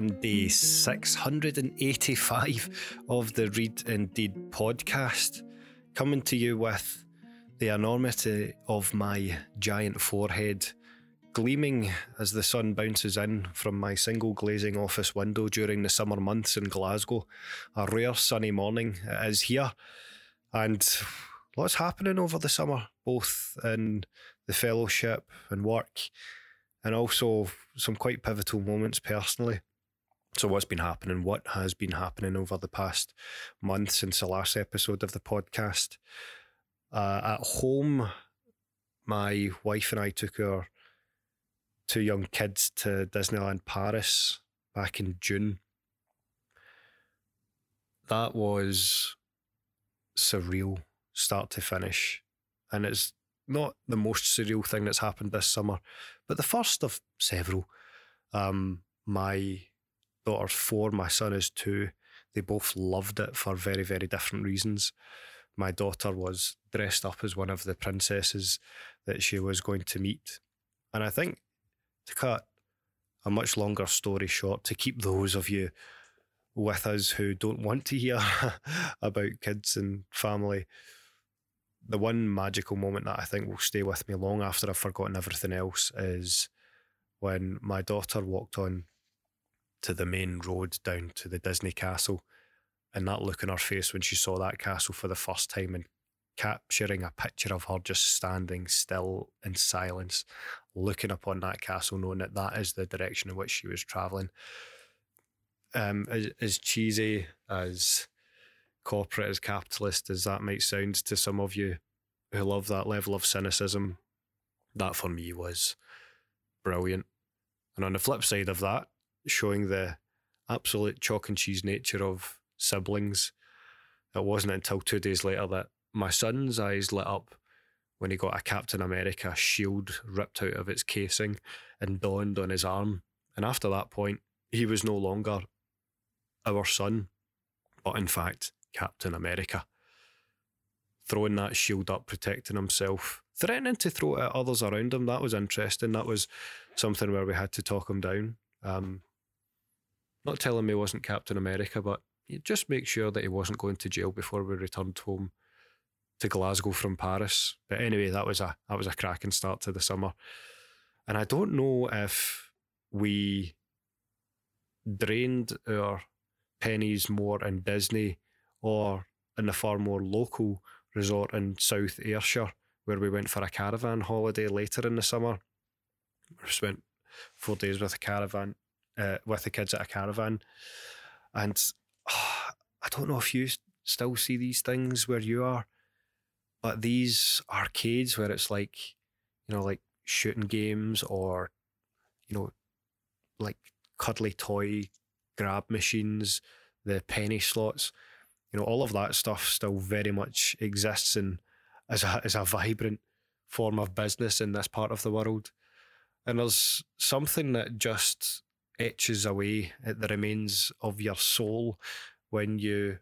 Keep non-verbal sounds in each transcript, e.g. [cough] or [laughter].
on day 685 of the Reid Indeed podcast. Coming to you with the enormity of my giant forehead gleaming as the sun bounces in from my single glazing office window during the summer months in Glasgow. A rare sunny morning is here, and lots happening over the summer, both in the fellowship and work, and also some quite pivotal moments personally. So, what's been happening? What has been happening over the past month since the last episode of the podcast? Uh, at home, my wife and I took our two young kids to Disneyland Paris back in June. That was surreal, start to finish. And it's not the most surreal thing that's happened this summer, but the first of several. Um, my daughter's four, my son is two. They both loved it for very, very different reasons. My daughter was dressed up as one of the princesses that she was going to meet. And I think to cut a much longer story short, to keep those of you with us who don't want to hear [laughs] about kids and family, the one magical moment that I think will stay with me long after I've forgotten everything else is when my daughter walked on to the main road down to the Disney castle and that look on her face when she saw that castle for the first time and capturing a picture of her just standing still in silence, looking upon that castle, knowing that that is the direction in which she was travelling. Um, as, as cheesy as corporate, as capitalist as that might sound to some of you who love that level of cynicism, that for me was brilliant. And on the flip side of that, showing the absolute chalk and cheese nature of siblings, it wasn't until two days later that my son's eyes lit up when he got a Captain America shield ripped out of its casing and dawned on his arm. And after that point, he was no longer our son, but in fact, Captain America. Throwing that shield up, protecting himself, threatening to throw it at others around him. That was interesting. That was something where we had to talk him down. Um, not telling me he wasn't Captain America, but just make sure that he wasn't going to jail before we returned home to Glasgow from Paris. But anyway, that was a that was a cracking start to the summer. And I don't know if we drained our pennies more in Disney or in the far more local resort in South Ayrshire, where we went for a caravan holiday later in the summer. We spent four days with a caravan, uh, with the kids at a caravan. And oh, [sighs] I don't know if you still see these things where you are, but these arcades where it's like, you know, like shooting games or, you know, like cuddly toy grab machines, the penny slots, you know, all of that stuff still very much exists and as a as a vibrant form of business in this part of the world. And there's something that just etches away at the remains of your soul when you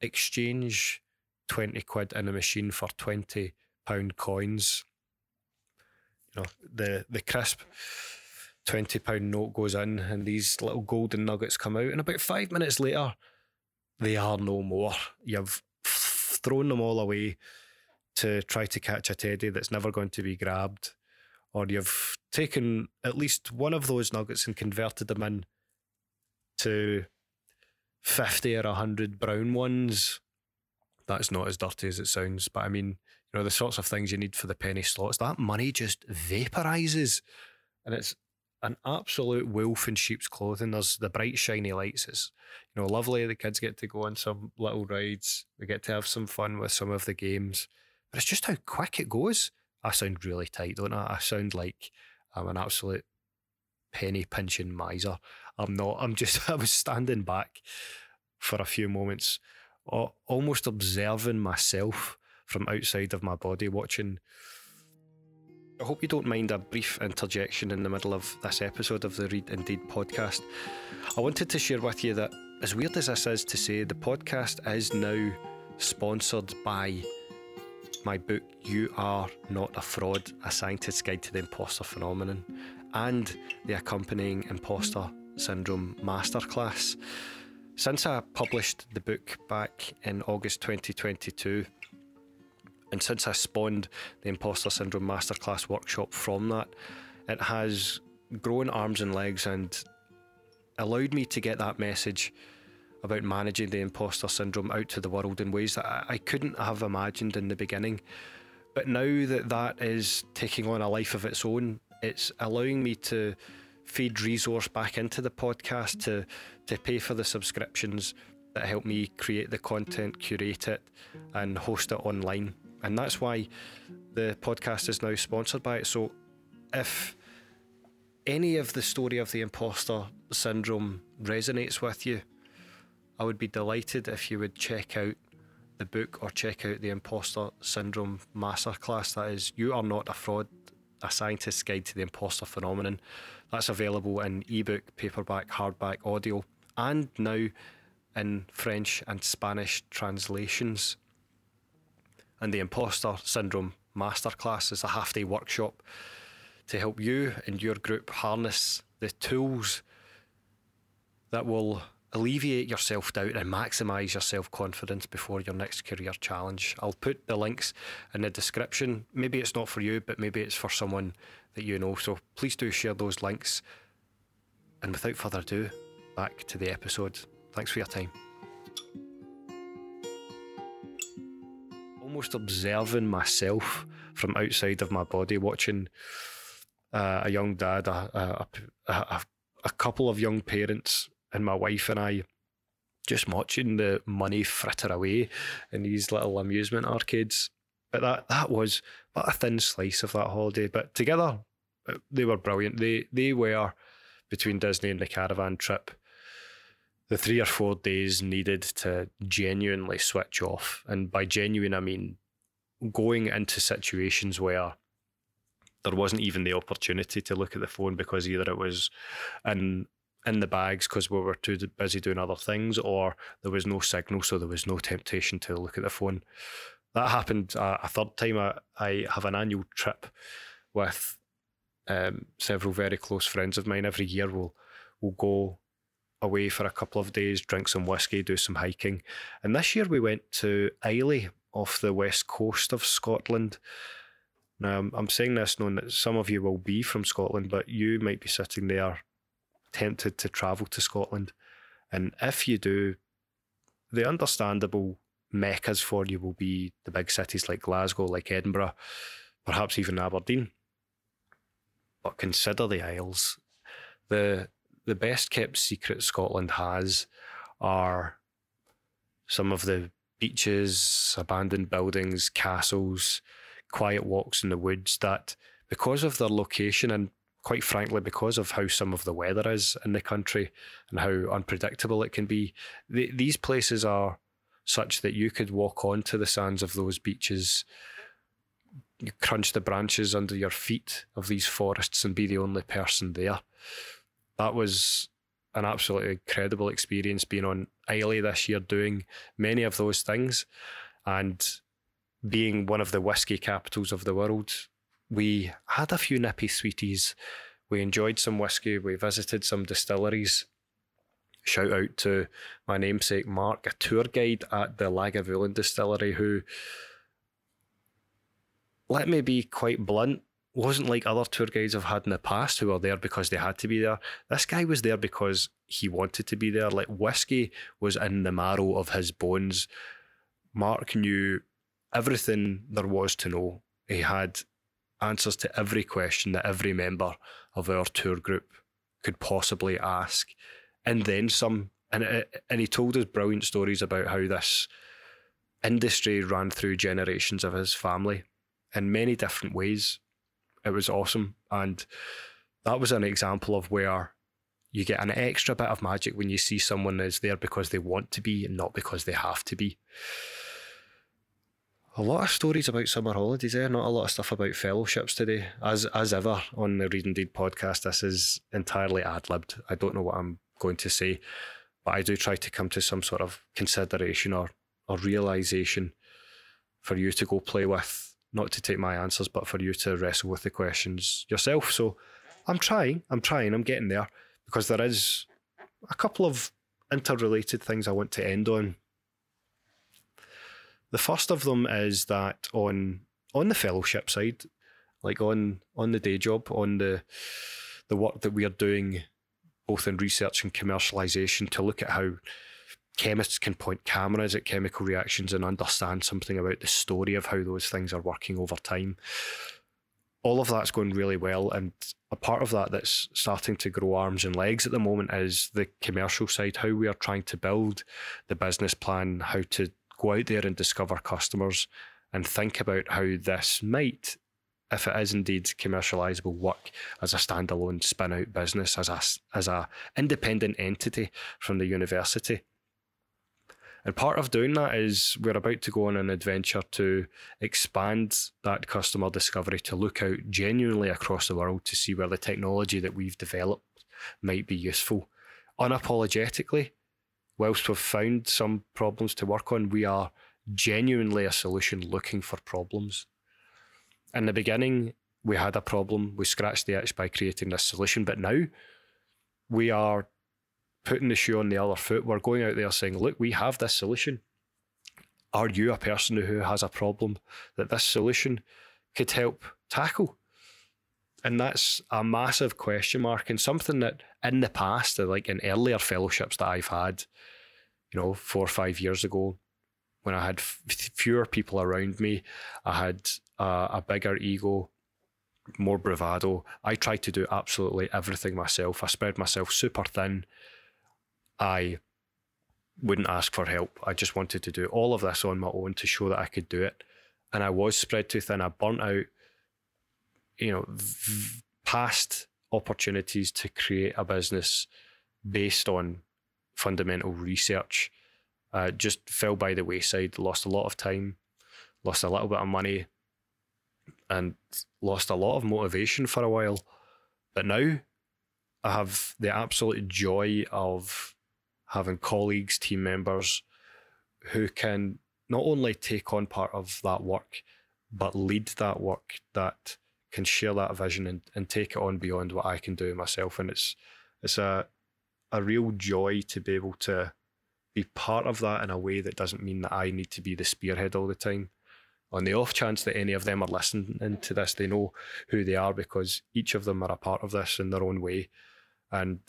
exchange 20 quid in a machine for 20 pound coins. You know, the, the crisp 20 pound note goes in and these little golden nuggets come out. And about five minutes later, they are no more. You've thrown them all away to try to catch a teddy that's never going to be grabbed. Or you've taken at least one of those nuggets and converted them in to 50 or 100 brown ones that's not as dirty as it sounds. But I mean, you know, the sorts of things you need for the penny slots, that money just vaporizes. And it's an absolute wolf in sheep's clothing. There's the bright, shiny lights. It's, you know, lovely. The kids get to go on some little rides. They get to have some fun with some of the games. But it's just how quick it goes. I sound really tight, don't I? I sound like I'm an absolute penny pinching miser. I'm not. I'm just, [laughs] I was standing back for a few moments almost observing myself from outside of my body, watching. I hope you don't mind a brief interjection in the middle of this episode of the Reid Indeed podcast. I wanted to share with you that, as weird as this is to say, the podcast is now sponsored by my book, You Are Not a Fraud A Scientist's Guide to the Imposter Phenomenon. and the accompanying imposter syndrome masterclass. Since I published the book back in August 2022, and since I spawned the imposter syndrome masterclass workshop from that, it has grown arms and legs and allowed me to get that message about managing the imposter syndrome out to the world in ways that I couldn't have imagined in the beginning. But now that that is taking on a life of its own, it's allowing me to feed resource back into the podcast to to pay for the subscriptions that help me create the content, curate it, and host it online. And that's why the podcast is now sponsored by it. So if any of the story of the imposter syndrome resonates with you, I would be delighted if you would check out the book or check out the Imposter Syndrome Masterclass. That is, You Are Not a Fraud, a scientist's guide to the imposter phenomenon. That's available in ebook, paperback, hardback, audio, and now in French and Spanish translations. And the Imposter Syndrome Masterclass is a half day workshop to help you and your group harness the tools that will alleviate your self doubt and maximize your self confidence before your next career challenge. I'll put the links in the description. Maybe it's not for you, but maybe it's for someone that you know. So please do share those links. And without further ado, back to the episode. Thanks for your time. Almost observing myself from outside of my body, watching uh, a young dad, a, a, a, a couple of young parents and my wife and I just watching the money fritter away in these little amusement arcades. But that that was but a thin slice of that holiday. But together, uh, they were brilliant. They they were between Disney and the caravan trip. The three or four days needed to genuinely switch off, and by genuine I mean going into situations where there wasn't even the opportunity to look at the phone because either it was in in the bags because we were too busy doing other things, or there was no signal, so there was no temptation to look at the phone. That happened uh, a third time. I, I have an annual trip with um, several very close friends of mine. Every year we'll we'll go away for a couple of days, drink some whiskey, do some hiking. And this year we went to Islay off the west coast of Scotland. Now, I'm, I'm saying this knowing that some of you will be from Scotland, but you might be sitting there tempted to travel to Scotland. And if you do, the understandable meccas for you will be the big cities like Glasgow, like Edinburgh, perhaps even Aberdeen. But consider the Isles. The the best kept secret Scotland has are some of the beaches, abandoned buildings, castles, quiet walks in the woods that because of their location and quite frankly, because of how some of the weather is in the country and how unpredictable it can be, the, these places are such that you could walk onto the sands of those beaches, you crunch the branches under your feet of these forests and be the only person there. That was an absolutely incredible experience being on Islay this year, doing many of those things and being one of the whiskey capitals of the world we had a few nippy sweeties. We enjoyed some whiskey. We visited some distilleries. Shout out to my namesake Mark, a tour guide at the Lagavulin distillery, who, let me be quite blunt, wasn't like other tour guides I've had in the past who were there because they had to be there. This guy was there because he wanted to be there. Like whiskey was in the marrow of his bones. Mark knew everything there was to know. He had answers to every question that every member of our tour group could possibly ask, and then some. And it, and he told us brilliant stories about how this industry ran through generations of his family in many different ways. It was awesome, and that was an example of where you get an extra bit of magic when you see someone is there because they want to be and not because they have to be a lot of stories about summer holidays there, eh? not a lot of stuff about fellowships today. As as ever on the Reid and Indeed podcast, this is entirely ad libbed. I don't know what I'm going to say, but I do try to come to some sort of consideration or, or realization for you to go play with, not to take my answers, but for you to wrestle with the questions yourself. So I'm trying. I'm trying. I'm getting there because there is a couple of interrelated things I want to end on. The first of them is that on on the fellowship side, like on on the day job, on the the work that we are doing, both in research and commercialization, to look at how chemists can point cameras at chemical reactions and understand something about the story of how those things are working over time. All of that's going really well, and a part of that that's starting to grow arms and legs at the moment is the commercial side, how we are trying to build the business plan, how to go out there and discover customers and think about how this might, if it is indeed commercializable, work as a standalone spin out business, as a, as a independent entity from the university. And part of doing that is we're about to go on an adventure to expand that customer discovery to look out genuinely across the world to see where the technology that we've developed might be useful. Unapologetically, whilst we've found some problems to work on, we are genuinely a solution looking for problems. In the beginning, we had a problem, we scratched the itch by creating this solution, but now we are putting the shoe on the other foot. We're going out there saying, look, we have this solution. Are you a person who has a problem that this solution could help tackle? And that's a massive question mark and something that in the past, like in earlier fellowships that I've had, you know, four or five years ago, when I had f- fewer people around me, I had uh, a bigger ego, more bravado. I tried to do absolutely everything myself. I spread myself super thin. I wouldn't ask for help. I just wanted to do all of this on my own to show that I could do it. And I was spread too thin. I burnt out, you know, v- past opportunities to create a business based on fundamental research uh, just fell by the wayside, lost a lot of time, lost a little bit of money, and lost a lot of motivation for a while. But now I have the absolute joy of having colleagues, team members who can not only take on part of that work, but lead that work that can share that vision and, and take it on beyond what I can do myself. And it's it's a a real joy to be able to be part of that in a way that doesn't mean that I need to be the spearhead all the time. On the off chance that any of them are listening to this, they know who they are because each of them are a part of this in their own way. And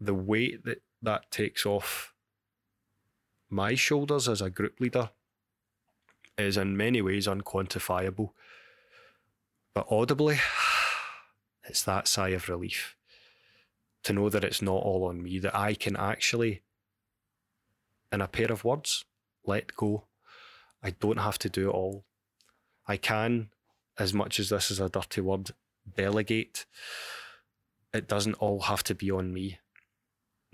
the weight that that takes off my shoulders as a group leader is in many ways unquantifiable. But audibly, [sighs] it's that sigh of relief to know that it's not all on me, that I can actually in a pair of words, let go. I don't have to do it all. I can, as much as this is a dirty word, delegate. It doesn't all have to be on me.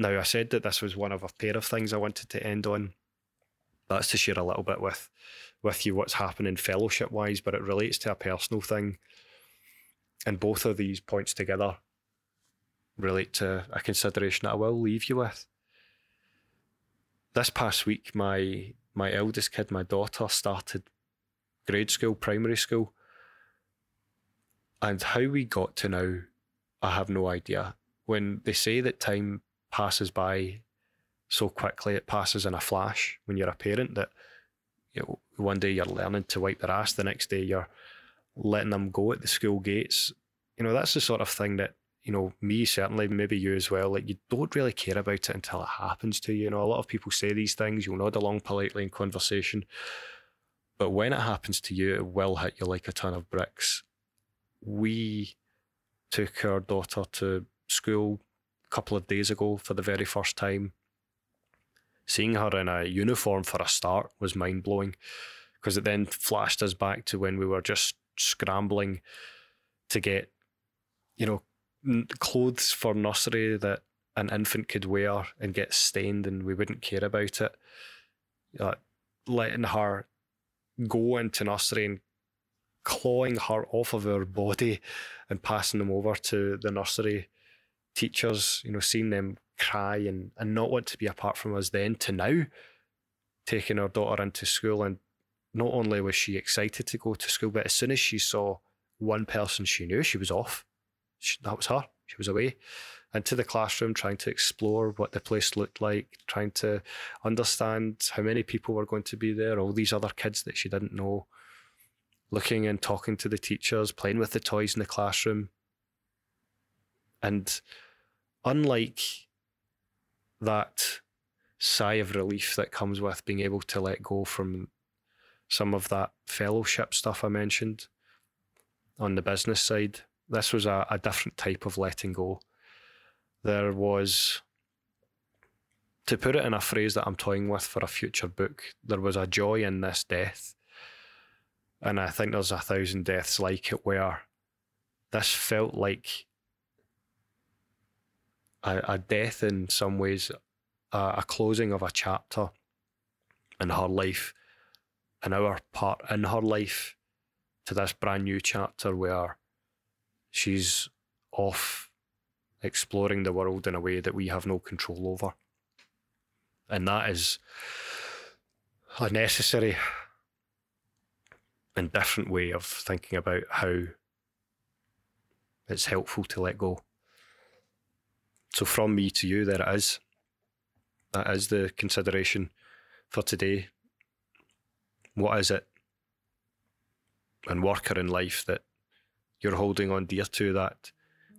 Now, I said that this was one of a pair of things I wanted to end on. That's to share a little bit with, with you what's happening fellowship wise, but it relates to a personal thing. And both of these points together relate to a consideration that I will leave you with this past week, my my eldest kid, my daughter, started grade school, primary school, and how we got to now, I have no idea. When they say that time passes by so quickly, it passes in a flash. When you're a parent, that you know, one day you're learning to wipe their ass, the next day you're letting them go at the school gates. You know, that's the sort of thing that you know, me certainly, maybe you as well, like you don't really care about it until it happens to you. You know, a lot of people say these things, you'll nod along politely in conversation. But when it happens to you, it will hit you like a ton of bricks. We took our daughter to school a couple of days ago for the very first time. Seeing her in a uniform for a start was mind blowing because it then flashed us back to when we were just scrambling to get, you know, clothes for nursery that an infant could wear and get stained and we wouldn't care about it. Uh, letting her go into nursery and clawing her off of her body and passing them over to the nursery teachers, you know, seeing them cry and, and not want to be apart from us then to now taking our daughter into school and not only was she excited to go to school, but as soon as she saw one person she knew, she was off she, that was her. she was away into the classroom, trying to explore what the place looked like, trying to understand how many people were going to be there, all these other kids that she didn't know, looking and talking to the teachers, playing with the toys in the classroom. And unlike that sigh of relief that comes with being able to let go from some of that fellowship stuff I mentioned on the business side, this was a, a different type of letting go there was, to put it in a phrase that I'm toying with for a future book, there was a joy in this death. And I think there's a thousand deaths like it where this felt like a, a death in some ways, a, a closing of a chapter in her life, and our part in her life to this brand new chapter where she's off exploring the world in a way that we have no control over. And that is a necessary and different way of thinking about how it's helpful to let go. So, from me to you, there it is. That is the consideration for today. What is it and worker in life that you're holding on dear to that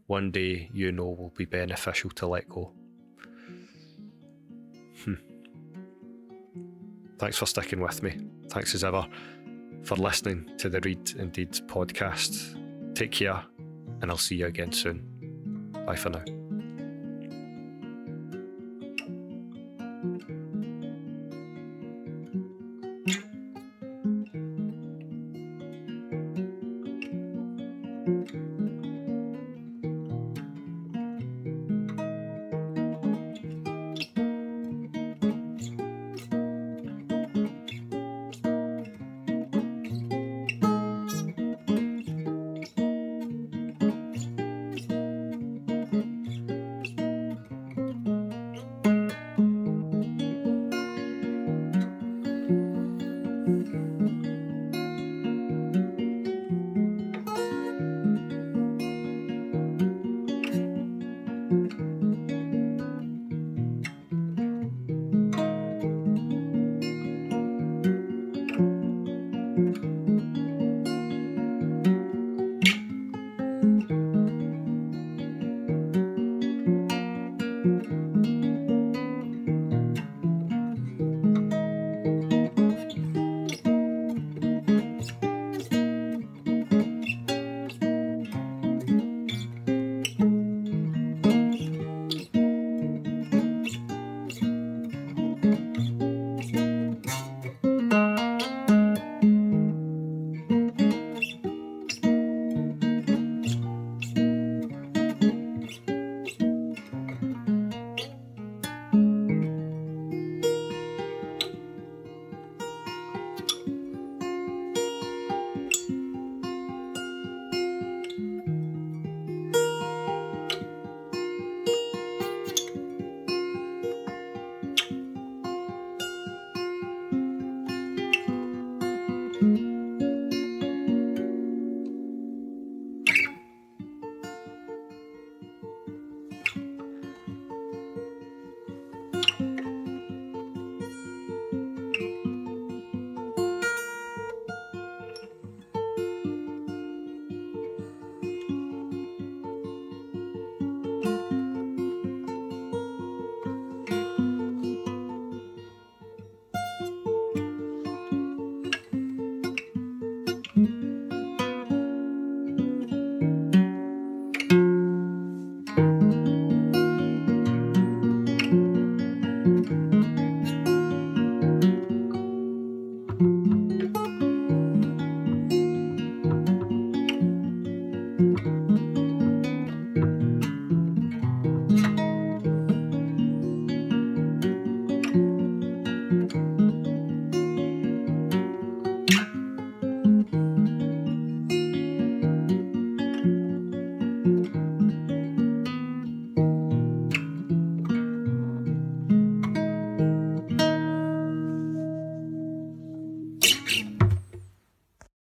one day you know will be beneficial to let go. Hmm. Thanks for sticking with me. Thanks as ever for listening to the Reid Indeed podcast. Take care, and I'll see you again soon. Bye for now. Mm-hmm.